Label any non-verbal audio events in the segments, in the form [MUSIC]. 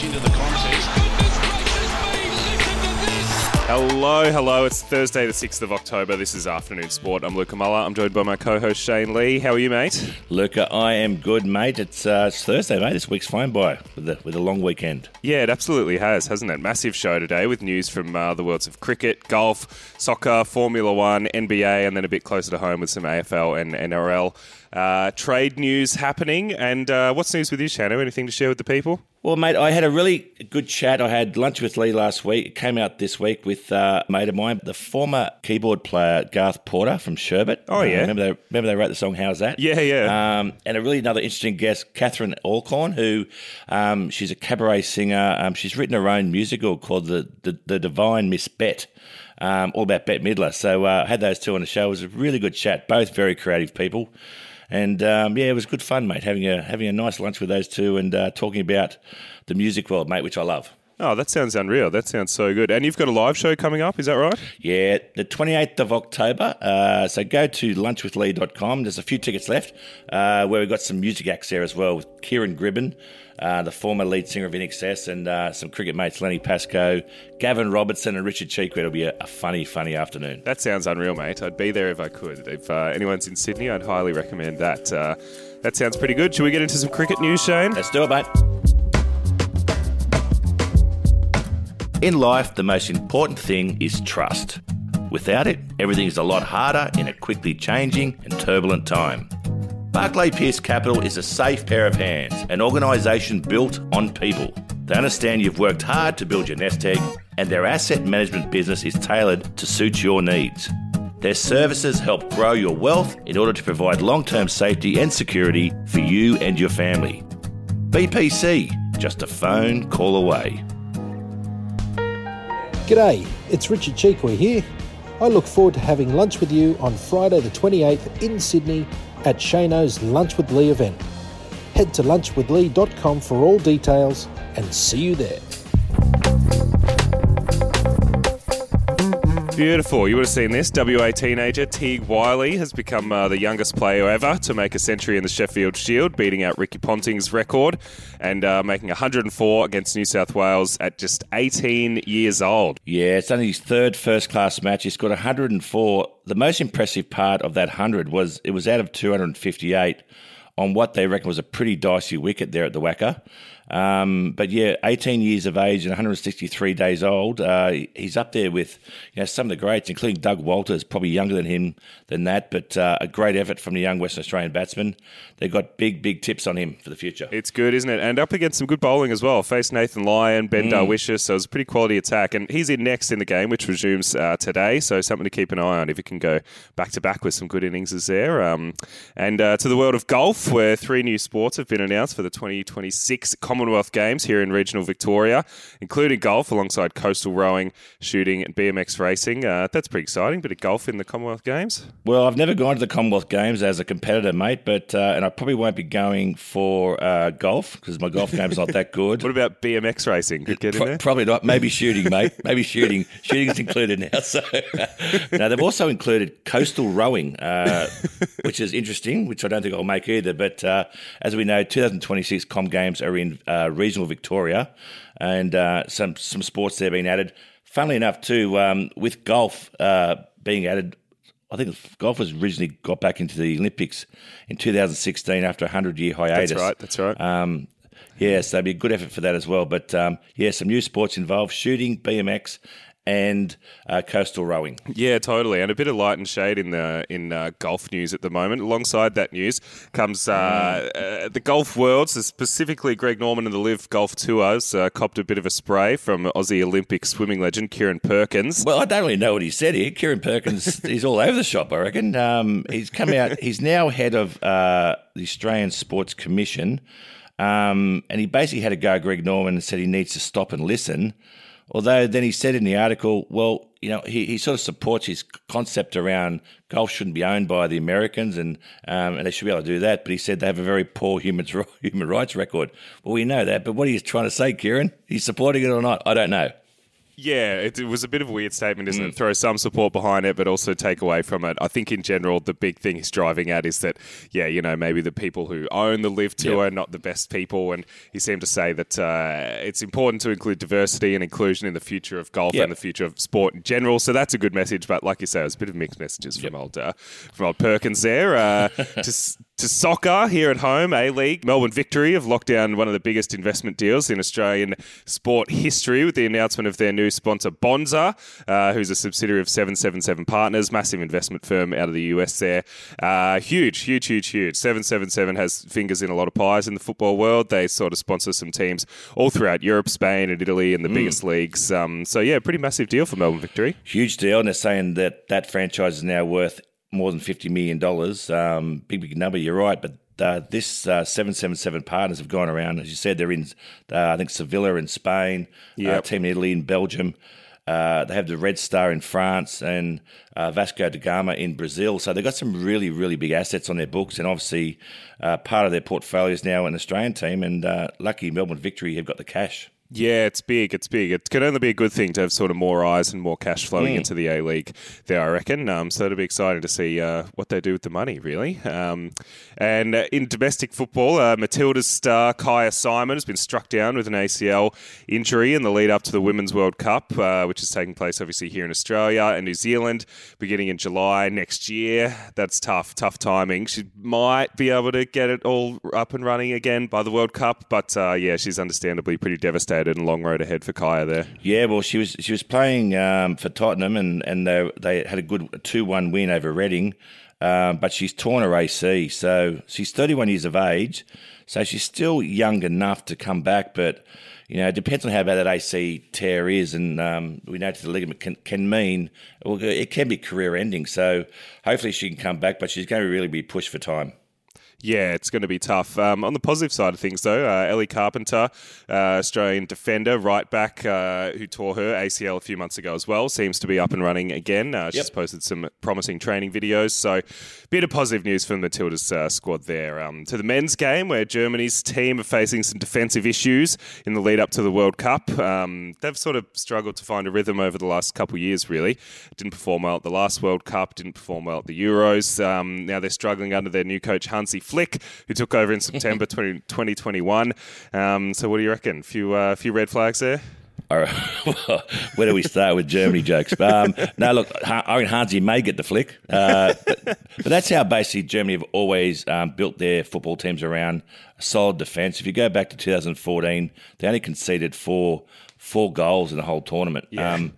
much into the contest. Hello, hello. It's Thursday, the 6th of October. This is Afternoon Sport. I'm Luca Muller. I'm joined by my co host Shane Lee. How are you, mate? Luca, I am good, mate. It's, uh, it's Thursday, mate. This week's flown by with a, with a long weekend. Yeah, it absolutely has, hasn't it? Massive show today with news from uh, the worlds of cricket, golf, soccer, Formula One, NBA, and then a bit closer to home with some AFL and NRL uh, trade news happening. And uh, what's news with you, Shano? Anything to share with the people? Well, mate, I had a really good chat. I had lunch with Lee last week. It came out this week with uh, a mate of mine, the former keyboard player Garth Porter from Sherbet. Oh, yeah. Uh, remember, they, remember they wrote the song How's That? Yeah, yeah. Um, and a really another interesting guest, Catherine Alcorn, who um, she's a cabaret singer. Um, she's written her own musical called The, the, the Divine Miss Bette. Um, all about Bette Midler. So uh, I had those two on the show. It was a really good chat. Both very creative people. And um, yeah, it was good fun, mate. Having a having a nice lunch with those two and uh, talking about the music world, mate, which I love. Oh, that sounds unreal. That sounds so good. And you've got a live show coming up, is that right? Yeah, the 28th of October. Uh, so go to lunchwithlee.com. There's a few tickets left uh, where we've got some music acts there as well with Ciaran Gribbin, uh, the former lead singer of INXS, and uh, some cricket mates, Lenny Pascoe, Gavin Robertson, and Richard Chee Quee. It'll be a, a funny, funny afternoon. That sounds unreal, mate. I'd be there if I could. If uh, anyone's in Sydney, I'd highly recommend that. Uh, that sounds pretty good. Should we get into some cricket news, Shane? Let's do it, mate. In life, the most important thing is trust. Without it, everything is a lot harder in a quickly changing and turbulent time. Barclay Pierce Capital is a safe pair of hands, an organisation built on people. They understand you've worked hard to build your nest egg, and their asset management business is tailored to suit your needs. Their services help grow your wealth in order to provide long term safety and security for you and your family. BPC, just a phone call away. G'day, it's Richard Chee Quee here. I look forward to having lunch with you on Friday the 28th in Sydney at Shano's Lunch with Lee event. Head to lunchwithlee.com for all details and see you there. Beautiful. You would have seen this. WA teenager Teague Wyllie has become uh, the youngest player ever to make a century in the Sheffield Shield, beating out Ricky Ponting's record and uh, making 104 against New South Wales at just 18 years old. Yeah, it's only his third first class match. He's got 104. The most impressive part of that 100 was it was out of 258 on what they reckon was a pretty dicey wicket there at the WACA. Um, but yeah, 18 years of age and 163 days old. Uh, he's up there with you know some of the greats, including Doug Walters, probably younger than him than that. But uh, a great effort from the young Western Australian batsman. They've got big, big tips on him for the future. It's good, isn't it? And up against some good bowling as well. Faced Nathan Lyon, Ben Mm. Dwarshuis, so it was a pretty quality attack. And he's in next in the game, which resumes uh, today. So something to keep an eye on if he can go back to back with some good innings is there. Um, and uh, to the world of golf, where three new sports have been announced for the 2026 Commonwealth Games here in regional Victoria, including golf alongside coastal rowing, shooting, and BMX racing. Uh, that's pretty exciting. Bit of golf in the Commonwealth Games. Well, I've never gone to the Commonwealth Games as a competitor, mate, but uh, and I probably won't be going for uh, golf because my golf game's not that good. [LAUGHS] What about BMX racing? Could get in there. Probably not. Maybe shooting, mate. Maybe shooting. [LAUGHS] Shooting's included now. So [LAUGHS] now they've also included coastal rowing, uh, which is interesting. Which I don't think I'll make either. But uh, as we know, 2026 Com Games are in uh, regional Victoria, and uh, some some sports there being added. Funnily enough, too, um, with golf uh, being added. I think golf was originally got back into the Olympics in 2016 after a 100 year hiatus. That's right. That's right. Um, yeah, so that'd be a good effort for that as well. But um, yeah, some new sports involved shooting, BMX, and uh, coastal rowing. Yeah, totally, and a bit of light and shade in the in uh, golf news at the moment. Alongside that news comes uh, uh, the golf world, so specifically Greg Norman and the LIV Golf Tours uh, copped a bit of a spray from Aussie Olympic swimming legend Kieren Perkins. Well, I don't really know what he said here. Kieren Perkins, [LAUGHS] he's all over the shop, I reckon. Um, he's come out, he's now head of uh, the Australian Sports Commission. Um, and he basically had a go at Greg Norman and said he needs to stop and listen. Although then he said in the article, well, you know, he, he sort of supports his concept around golf shouldn't be owned by the Americans and um, and they should be able to do that. But he said they have a very poor human [LAUGHS] human rights record. Well, we know that. But what you trying to say, Kieren? He's supporting it or not? I don't know. Yeah, it, it, was a bit of a weird statement, isn't mm. it? Throw some support behind it, but also take away from it. I think in general, the big thing he's driving at is that, yeah, you know, maybe the people who own the LIV Tour yep. are not the best people. And he seemed to say that uh, it's important to include diversity and inclusion in the future of golf yep. and the future of sport in general. So that's a good message. But like you say, it was a bit of mixed messages from, yep. old, uh, from old Perkins there. Uh, [LAUGHS] to, to soccer here at home, A League. Melbourne Victory have locked down one of the biggest investment deals in Australian sport history with the announcement of their new sponsor, Bonza, uh, who's a subsidiary of 777 Partners, massive investment firm out of the US there. Uh, huge, huge, huge, huge. 777 has fingers in a lot of pies in the football world. They sort of sponsor some teams all throughout Europe, Spain, and Italy, and the mm. biggest leagues. Um, so, yeah, pretty massive deal for Melbourne Victory. Huge deal. And they're saying that that franchise is now worth more than $50 million. Um, big, big number, you're right. But uh, this uh, 777 partners have gone around. As you said, they're in, uh, I think, Sevilla in Spain, uh, yep. team in Italy, in Belgium. Uh, they have the Red Star in France and uh, Vasco da Gama in Brazil. So they've got some really, really big assets on their books. And obviously, part of their portfolio is now an Australian team. And lucky Melbourne Victory have got the cash. Yeah, it's big. It's big. It could only be a good thing to have sort of more eyes and more cash flowing mm. into the A League there, I reckon. Um, so it'll be exciting to see uh, what they do with the money, really. Um, and uh, in domestic football, uh, Matilda's star Kyah Simon has been struck down with an ACL injury in the lead up to the Women's World Cup, uh, which is taking place obviously here in Australia and New Zealand beginning in July next year. That's tough, tough timing. She might be able to get it all up and running again by the World Cup, but uh, yeah, she's understandably pretty devastated and long road ahead for Kyah there. Yeah, well, she was she was playing um, for Tottenham, and and they they had a good two one win over Reading, um, but she's torn her AC, so she's thirty one years of age, so she's still young enough to come back, but. You know, it depends on how bad that AC tear is, and um, we know that the ligament can, can mean well, it can be career ending. So hopefully she can come back, but she's going to really be pushed for time. Yeah, it's going to be tough. Um, on the positive side of things, though, uh, Ellie Carpenter, uh, Australian defender, right back, uh, who tore her ACL a few months ago as well, seems to be up and running again. Uh, she's yep. posted some promising training videos. So, bit of positive news for the Matilda's uh, squad there. Um, to the men's game, where Germany's team are facing some defensive issues in the lead up to the World Cup. Um, they've sort of struggled to find a rhythm over the last couple of years, really. Didn't perform well at the last World Cup, didn't perform well at the Euros. Um, now they're struggling under their new coach, Hansi Flick, who took over in [LAUGHS] September 20, 2021. Um, so, what do you reckon? A few, uh, few red flags there? All right. [LAUGHS] where do we start with Germany jokes? Um, no, look, I mean, Hansi may get the flick, uh, but, but, that's how basically Germany have always um, built their football teams around a solid defence. If you go back to 2014, they only conceded four four goals in the whole tournament. Yeah. Um,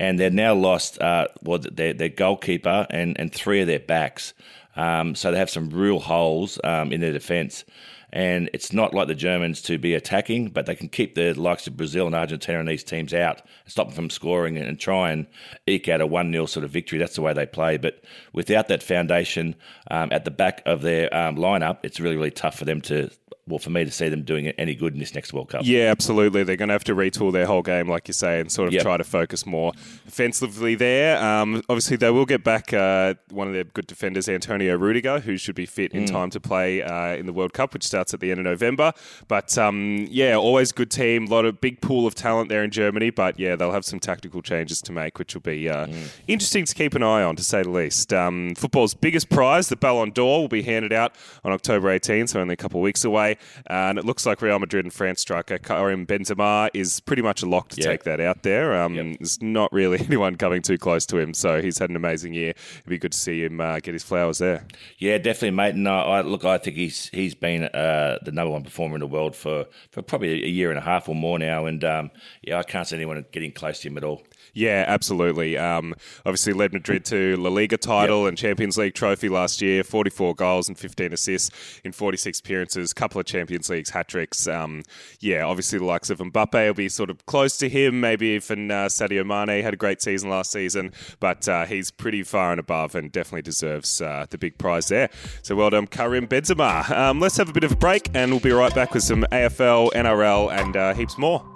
and they've now lost uh, well, their, their goalkeeper and, and three of their backs. Um, so they have some real holes um, in their defence. And it's not like the Germans to be attacking, but they can keep the likes of Brazil and Argentina and these teams out and stop them from scoring and try and eke out a 1 0 sort of victory. That's the way they play. But without that foundation um, at the back of their um, lineup, it's really, really tough for them to well, for me to see them doing it any good in this next World Cup. Yeah, absolutely. They're going to have to retool their whole game, like you say, and sort of yep. try to focus more offensively there. Um, obviously, they will get back uh, one of their good defenders, Antonio Rudiger, who should be fit in mm. time to play uh, in the World Cup, which starts at the end of November. But um, yeah, always good team. A lot of big pool of talent there in Germany. But yeah, they'll have some tactical changes to make, which will be uh, mm. interesting to keep an eye on, to say the least. Um, football's biggest prize, the Ballon d'Or, will be handed out on October 18, so only a couple of weeks away. And it looks like Real Madrid and France striker Karim Benzema is pretty much a lock to take that out there. Um, yep. There's not really [LAUGHS] anyone coming too close to him, so he's had an amazing year. It'd be good to see him uh, get his flowers there. Yeah, definitely, mate. And I, I look, I think he's he's been uh, the number one performer in the world for, for probably a year and a half or more now. And um, yeah, I can't see anyone getting close to him at all. Yeah, absolutely. Um, obviously, led Madrid to La Liga title yep. and Champions League trophy last year. Forty-four goals and fifteen assists in forty-six appearances. Couple of Champions Leagues hat tricks. Um, yeah, obviously the likes of Mbappe will be sort of close to him. Maybe even uh, Sadio Mane had a great season last season, but uh, he's pretty far and above and definitely deserves uh, the big prize there. So well done, Karim Benzema. Um, let's have a bit of a break, and we'll be right back with some AFL, NRL, and uh, heaps more.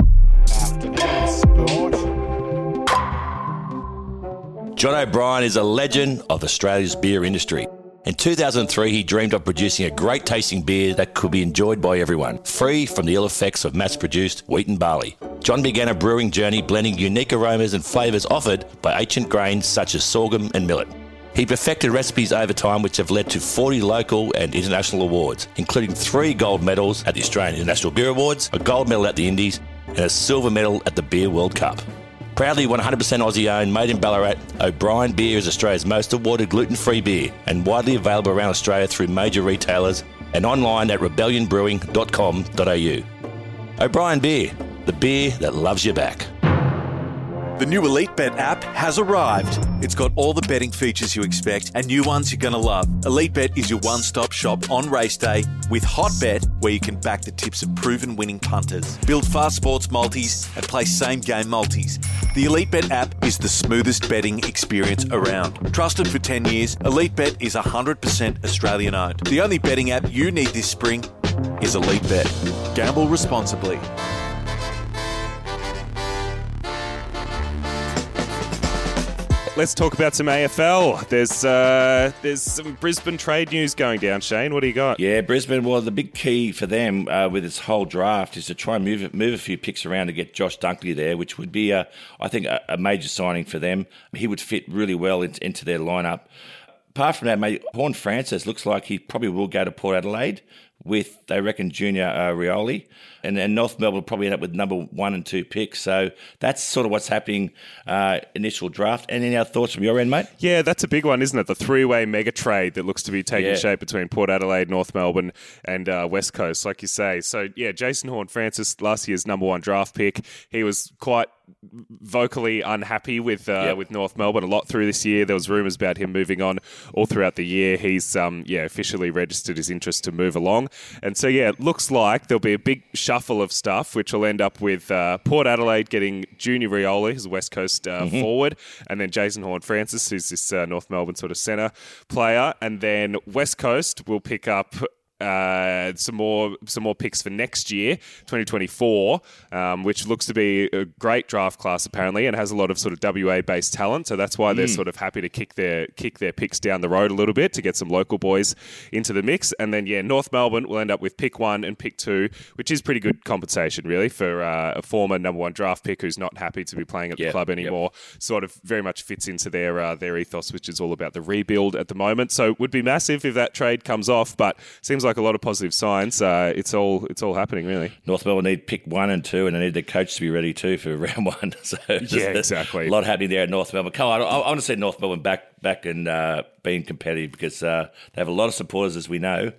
John O'Brien is a legend of Australia's beer industry. In 2003, he dreamed of producing a great tasting beer that could be enjoyed by everyone, free from the ill effects of mass produced wheat and barley. John began a brewing journey blending unique aromas and flavours offered by ancient grains such as sorghum and millet. He perfected recipes over time which have led to 40 local and international awards, including three gold medals at the Australian International Beer Awards, a gold medal at the Indies, and a silver medal at the Beer World Cup. Proudly 100% Aussie owned, made in Ballarat, O'Brien Beer is Australia's most awarded gluten free beer and widely available around Australia through major retailers and online at rebellionbrewing.com.au. O'Brien Beer, the beer that loves you back. The new Elite Bet app has arrived. It's got all the betting features you expect and new ones you're going to love. Elite Bet is your one stop shop on race day with Hot Bet, where you can back the tips of proven winning punters, build fast sports multis, and play same game multis. The Elite Bet app is the smoothest betting experience around. Trusted for 10 years, Elite Bet is 100% Australian owned. The only betting app you need this spring is Elite Bet. Gamble responsibly. Let's talk about some AFL. There's uh, there's some Brisbane trade news going down. Shane, what do you got? Yeah, Brisbane. Well, the big key for them uh, with this whole draft is to try and move move a few picks around to get Josh Dunkley there, which would be, a, I think, a, a major signing for them. He would fit really well into, into their lineup. Apart from that, mate, Horne-Francis looks like he probably will go to Port Adelaide with, they reckon, Junior uh, Rioli. And, and North Melbourne will probably end up with number one and two picks. So that's sort of what's happening uh, initial draft. And any other thoughts from your end, mate? Yeah, that's a big one, isn't it? The three-way mega trade that looks to be taking Yeah. shape between Port Adelaide, North Melbourne, and uh, West Coast, like you say. So yeah, Jason Horne-Francis, last year's number one draft pick, he was quite vocally unhappy with uh, Yep. with North Melbourne a lot through this year. There was rumours about him moving on all throughout the year. He's um, yeah officially registered his interest to move along, and so yeah, it looks like there'll be a big shuffle of stuff, which will end up with uh, Port Adelaide getting Junior Rioli, who's a West Coast uh, forward, and then Jason Horne-Francis, who's this uh, North Melbourne sort of centre player, and then West Coast will pick up uh, some more some more picks for next year, 2024, um, which looks to be a great draft class apparently, and has a lot of sort of WA based talent. So that's why they're sort of happy to kick their kick their picks down the road a little bit to get some local boys into the mix. And then yeah, North Melbourne will end up with pick one and pick two, which is pretty good compensation really for uh, a former number one draft pick who's not happy to be playing at the Yep, club yep. anymore. Sort of very much fits into their uh, their ethos, which is all about the rebuild at the moment. So it would be massive if that trade comes off, but seems like a lot of positive signs. Uh, it's all it's all happening really. North Melbourne need pick one and two, and they need the coach to be ready too for [LAUGHS] round one. [LAUGHS] So there's exactly. A lot happening there at North Melbourne. Come on, I, I want to see North Melbourne back back and uh, being competitive because uh, they have a lot of supporters, as we know,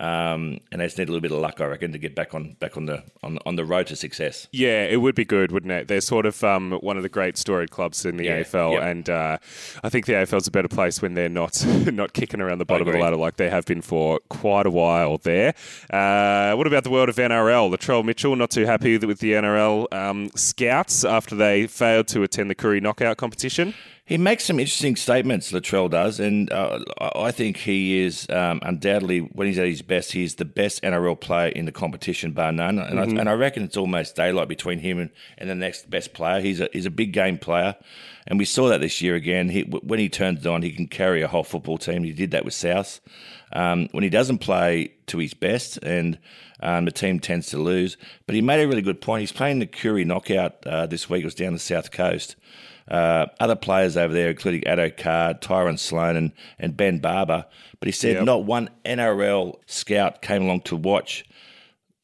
um, and they just need a little bit of luck, I reckon, to get back on back on the on, on the road to success. Yeah, it would be good, wouldn't it? They're sort of um, one of the great storied clubs in the Yeah, AFL, yep. and uh, I think the AFL's a better place when they're not [LAUGHS] not kicking around the bottom of the ladder like they have been for quite a while there. Uh, what about the world of NRL? Latrell Mitchell not too happy with the NRL um, scouts after they failed to attend the Koori Knockout competition. He makes some interesting statements, Latrell does, and uh, I think he is um, undoubtedly, when he's at his best, he's the best NRL player in the competition, bar none. And, I, and I reckon it's almost daylight between him and, and the next best player. He's a, he's a big game player, and we saw that this year again. He, when he turns it on, he can carry a whole football team. He did that with South. Um, when he doesn't play to his best, and um, the team tends to lose. But he made a really good point. He's playing the Koori knockout uh, this week. It was down the south coast. Uh, other players over there, including Addo Card, Tyron Sloan, and, and Ben Barber. But he said Yep. not one NRL scout came along to watch.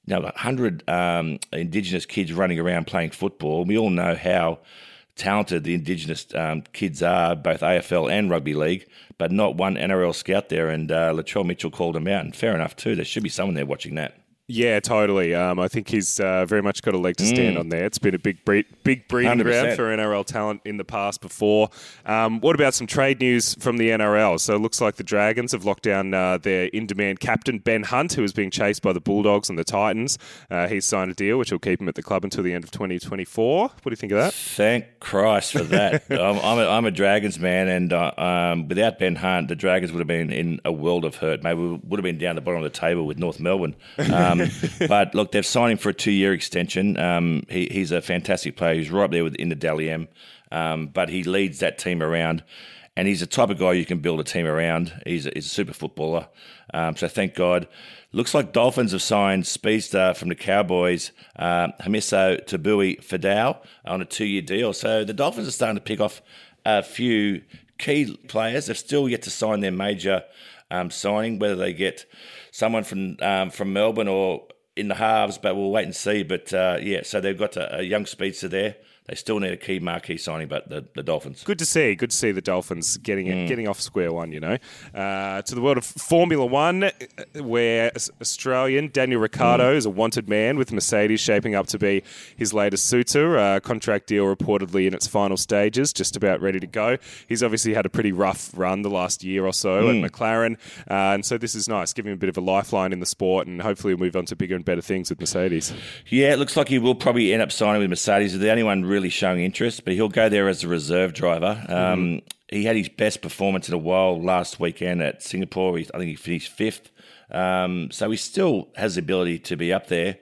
Now, 100 um, Indigenous kids running around playing football. We all know how talented the Indigenous um, kids are, both AFL and rugby league, but not one NRL scout there. And uh, Latrell Mitchell called him out, and fair enough too. There should be someone there watching that. Yeah, totally. Um, I think he's uh, very much got a leg to stand on there. It's been a big bre- big breeding 100%. ground for NRL talent in the past before. Um, what about some trade news from the NRL? So it looks like the Dragons have locked down uh, their in-demand captain Ben Hunt, who is being chased by the Bulldogs and the Titans. Uh, he's signed a deal which will keep him at the club until the end of 2024. What do you think of that? Thank Christ for that. [LAUGHS] I'm, I'm, a, I'm a Dragons man, and uh, um, without Ben Hunt, the Dragons would have been in a world of hurt. Maybe we would have been down the bottom of the table with North Melbourne. [LAUGHS] Um, [LAUGHS] but look, they've signed him for a two year extension. Um, he, he's a fantastic player. He's right there with in the Dally M, um, but he leads that team around. and he's the type of guy you can build a team around. He's a, he's a super footballer. Um, so thank God. Looks like Dolphins have signed speedster from the Cowboys, uh, Hamiso Tabuai-Fidow, on a two-year deal. So the Dolphins are starting to pick off a few key players. They've still yet to sign their major um, signing, whether they get someone from um, from Melbourne or in the halves, but we'll wait and see. But uh, yeah, so they've got a, a young speedster there. They still need a key marquee signing, but the, the Dolphins. Good to see. Good to see the Dolphins getting it, getting off square one. You know, uh, to the world of Formula One, uh, where Australian Daniel Ricciardo is a wanted man with Mercedes shaping up to be his latest suitor. Uh, contract deal reportedly in its final stages, just about ready to go. He's obviously had a pretty rough run the last year or so at McLaren, uh, and so this is nice, giving him a bit of a lifeline in the sport, and hopefully we'll move on to bigger and better things with Mercedes. Yeah, it looks like he will probably end up signing with Mercedes. They're the only one really showing interest, but he'll go there as a reserve driver. Um, He had his best performance in a while last weekend at Singapore. I think he finished fifth. Um, so he still has the ability to be up there,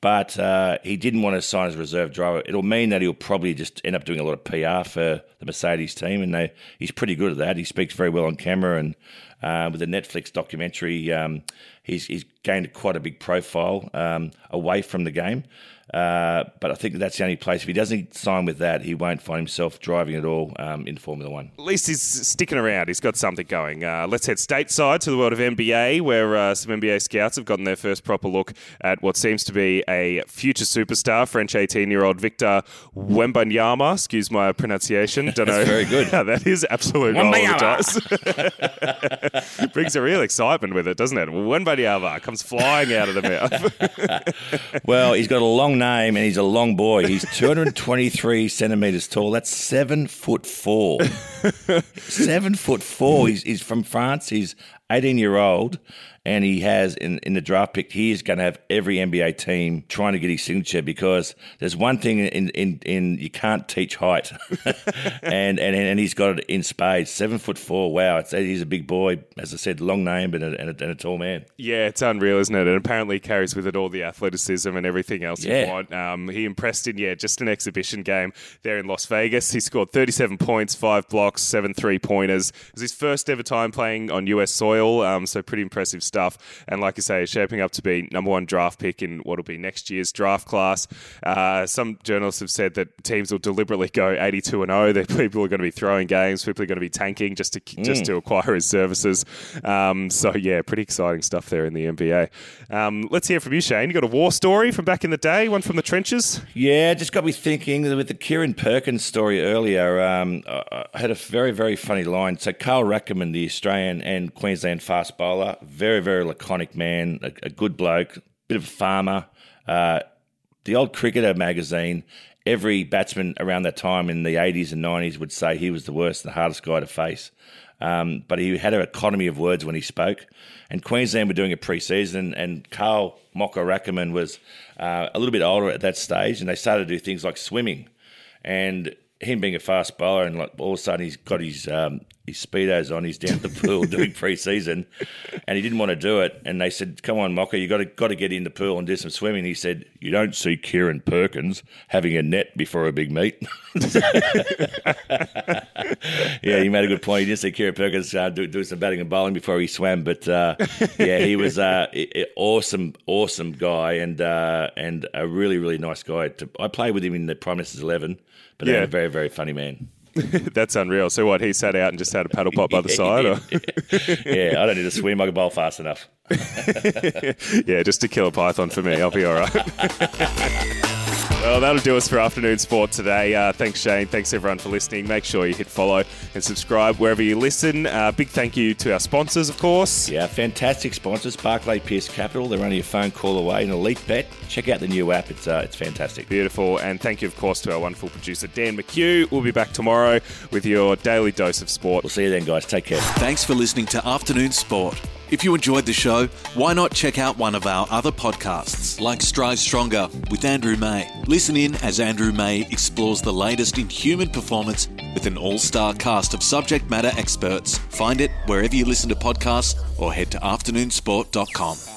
but uh, he didn't want to sign as a reserve driver. It'll mean that he'll probably just end up doing a lot of PR for the Mercedes team, and they, he's pretty good at that. He speaks very well on camera, and uh, with the Netflix documentary, um, he's, he's gained quite a big profile um, away from the game. Uh, but I think that's the only place. If he doesn't sign with that, he won't find himself driving at all um, in Formula One. At least he's sticking around. He's got something going. Uh, let's head stateside to the world of NBA, where uh, some NBA scouts have gotten their first proper look at what seems to be a future superstar, French 18-year-old Victor Wembanyama. Excuse my pronunciation. Don't know. very good. [LAUGHS] how that is. Absolute roll [LAUGHS] of. Brings a real excitement with it, doesn't it? Wembanyama comes flying out of the mouth. [LAUGHS] Well, he's got a long name and he's a long boy. He's 223 [LAUGHS] centimeters tall. That's seven foot four. [LAUGHS] seven foot four. He's, he's from France. He's 18 year old. And he has in, in the draft pick, he is going to have every NBA team trying to get his signature because there's one thing in, in, in you can't teach height, [LAUGHS] and, and and he's got it in spades. Seven foot four. Wow, it's, he's a big boy. As I said, long name and a, and a, and a tall man. Yeah, it's unreal, isn't it? And apparently carries with it all the athleticism and everything else you want. Um, he impressed in, yeah, just an exhibition game there in Las Vegas. He scored 37 points, five blocks, seven three pointers. It was his first ever time playing on US soil, um, so pretty impressive stuff. And like you say, shaping up to be number one draft pick in what'll be next year's draft class. Uh, some journalists have said that teams will deliberately go 82 and 0. That people are going to be throwing games, people are going to be tanking just to just to acquire his services. Um, so yeah, pretty exciting stuff there in the NBA. Um, let's hear from you, Shane. You got a war story from back in the day, one from the trenches. Yeah, just got me thinking with the Kieren Perkins story earlier. Um, I I had a very, very funny line. So, Carl Rackemann, the Australian and Queensland fast bowler, very, very laconic man, a, a good bloke, bit of a farmer. Uh, the old Cricketer magazine, every batsman around that time in the 80s and 90s would say he was the worst and the hardest guy to face. Um, but he had an economy of words when he spoke. And Queensland were doing a pre-season, and Carl Mocker Rackemann was uh, a little bit older at that stage, and they started to do things like swimming. And him being a fast bowler, and like all of a sudden he's got his um, his speedos on, he's down at the pool [LAUGHS] doing pre-season, and he didn't want to do it. And they said, "Come on, Mocker, you got to got to get in the pool and do some swimming." He said, "You don't see Kieren Perkins having a net before a big meet." [LAUGHS] yeah, he made a good point. He didn't see Kieren Perkins uh, do, do some batting and bowling before he swam, but uh, yeah, he was uh, a, a awesome, awesome guy and uh, and a really, really nice guy. To, I played with him in the Prime Minister's Eleven, but Yeah. a very, very funny man. [LAUGHS] That's unreal. So what? He sat out and just had a paddle pop by the [LAUGHS] side, or [LAUGHS] yeah, I don't need to swim. I can bowl fast enough. yeah, just to kill a python for me. I'll be all right. Well, that'll do us for afternoon sport today. Uh, thanks, Shane. Thanks, everyone, for listening. Make sure you hit follow and subscribe wherever you listen. Uh, big thank you to our sponsors, of course. Yeah, fantastic sponsors. Barclay Pierce Capital. They're only a phone call away. An elite bet. Check out the new app. It's uh, it's fantastic. Beautiful. And thank you, of course, to our wonderful producer, Dan McHugh. We'll be back tomorrow with your daily dose of sport. We'll see you then, guys. Take care. Thanks for listening to Afternoon Sport. If you enjoyed the show, why not check out one of our other podcasts, like Strive Stronger with Andrew May? Listen in as Andrew May explores the latest in human performance with an all star cast of subject matter experts. Find it wherever you listen to podcasts or head to afternoonsport.com.